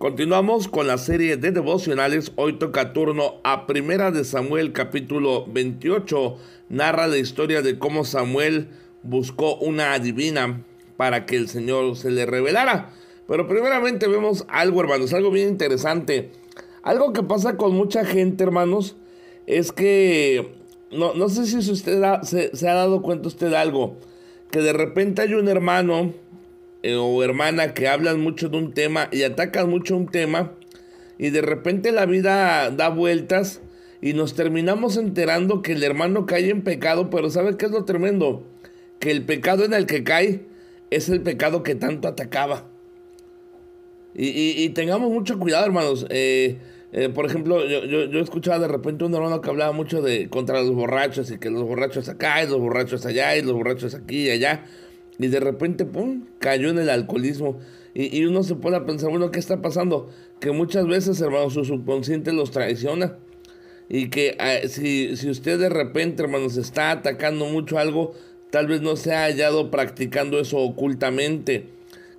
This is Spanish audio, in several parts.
Continuamos con la serie de devocionales. Hoy toca turno a Primera de Samuel capítulo 28. Narra la historia de cómo Samuel buscó una adivina para que el Señor se le revelara. Pero primeramente vemos algo, hermanos, algo bien interesante. Algo que pasa con mucha gente, hermanos, es que no, no sé si usted se, se ha dado cuenta usted algo. Que de repente hay un hermano eh, o hermana que hablan mucho de un tema y atacan mucho un tema y de repente la vida da vueltas y nos terminamos enterando que el hermano cae en pecado, pero ¿sabe qué es lo tremendo? Que el pecado en el que cae es el pecado que tanto atacaba. Y, tengamos mucho cuidado, hermanos. Eh, eh, por ejemplo, yo, yo, yo, escuchaba de repente un hermano que hablaba mucho de contra los borrachos y que los borrachos acá y los borrachos allá y los borrachos aquí y allá. Y de repente, ¡pum!, cayó en el alcoholismo. Y, uno se pone a pensar, bueno, ¿qué está pasando? Que muchas veces, hermanos, su subconsciente los traiciona. Y que ah, si, si usted de repente, hermanos, está atacando mucho algo, tal vez no se ha hallado practicando eso ocultamente.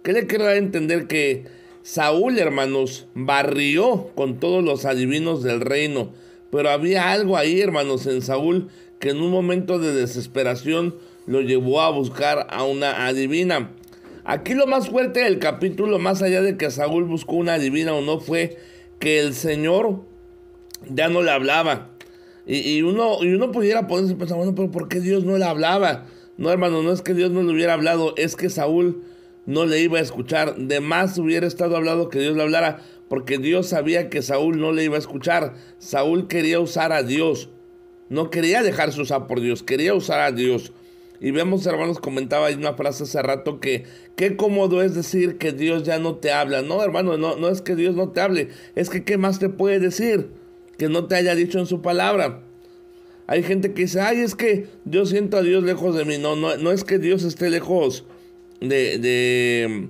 ¿Qué le quiero dar a entender? Que Saúl, hermanos, barrió con todos los adivinos del reino. Pero había algo ahí, hermanos, en Saúl, que en un momento de desesperación lo llevó a buscar a una adivina. Aquí lo más fuerte del capítulo, más allá de que Saúl buscó una adivina o no, fue que el Señor ya no le hablaba. Y, uno, y uno pudiera ponerse pensar, bueno, pero ¿por qué Dios no le hablaba? No, hermano, no es que Dios no le hubiera hablado, es que Saúl no le iba a escuchar. De más hubiera estado hablado que Dios le hablara, porque Dios sabía que Saúl no le iba a escuchar. Saúl quería usar a Dios. No quería dejarse usar por Dios, quería usar a Dios. Y vemos, hermanos, comentaba ahí una frase hace rato que qué cómodo es decir que Dios ya no te habla. No, hermano, no, no es que Dios no te hable, es que qué más te puede decir que no te haya dicho en su palabra. Hay gente que dice, ay, es que yo siento a Dios lejos de mí. No, no, no es que Dios esté lejos de, de,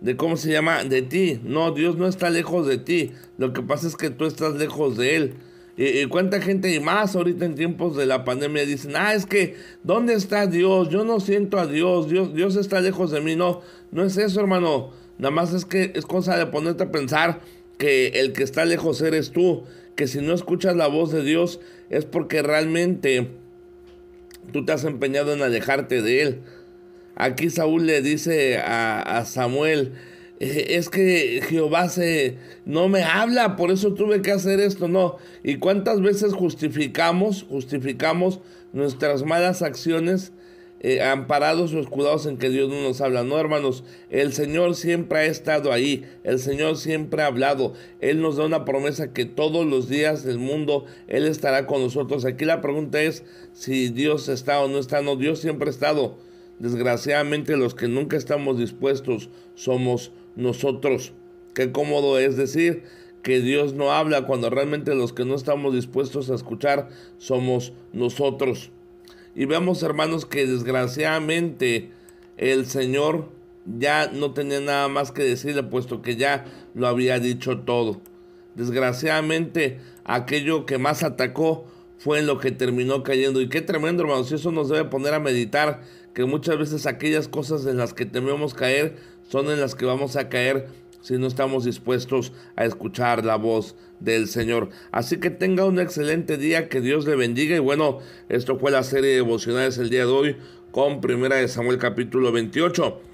de, ¿cómo se llama? De ti. No, Dios no está lejos de ti. Lo que pasa es que tú estás lejos de Él. Y, cuánta gente y más ahorita en tiempos de la pandemia dicen, ah, es que, ¿dónde está Dios? Yo no siento a Dios, Dios, Dios está lejos de mí. No, no es eso, hermano. Nada más es que es cosa de ponerte a pensar que el que está lejos eres tú. Que si no escuchas la voz de Dios es porque realmente tú te has empeñado en alejarte de Él. Aquí Saúl le dice a, a Samuel, eh, es que Jehová se no me habla, por eso tuve que hacer esto, no. ¿Y cuántas veces justificamos, justificamos nuestras malas acciones eh, amparados o escudados en que Dios no nos habla? No, hermanos, el Señor siempre ha estado ahí, el Señor siempre ha hablado, Él nos da una promesa que todos los días del mundo Él estará con nosotros. Aquí la pregunta es si Dios está o no está, no, Dios siempre ha estado. Desgraciadamente los que nunca estamos dispuestos somos nosotros. Qué cómodo es decir que Dios no habla cuando realmente los que no estamos dispuestos a escuchar somos nosotros. Y vemos hermanos que desgraciadamente el Señor ya no tenía nada más que decirle puesto que ya lo había dicho todo. Desgraciadamente aquello que más atacó fue en lo que terminó cayendo. Y qué tremendo hermanos, eso nos debe poner a meditar que muchas veces aquellas cosas en las que tememos caer son en las que vamos a caer si no estamos dispuestos a escuchar la voz del Señor. Así que tenga un excelente día, que Dios le bendiga. Y bueno, esto fue la serie de devocionales el día de hoy con Primera de Samuel capítulo 28.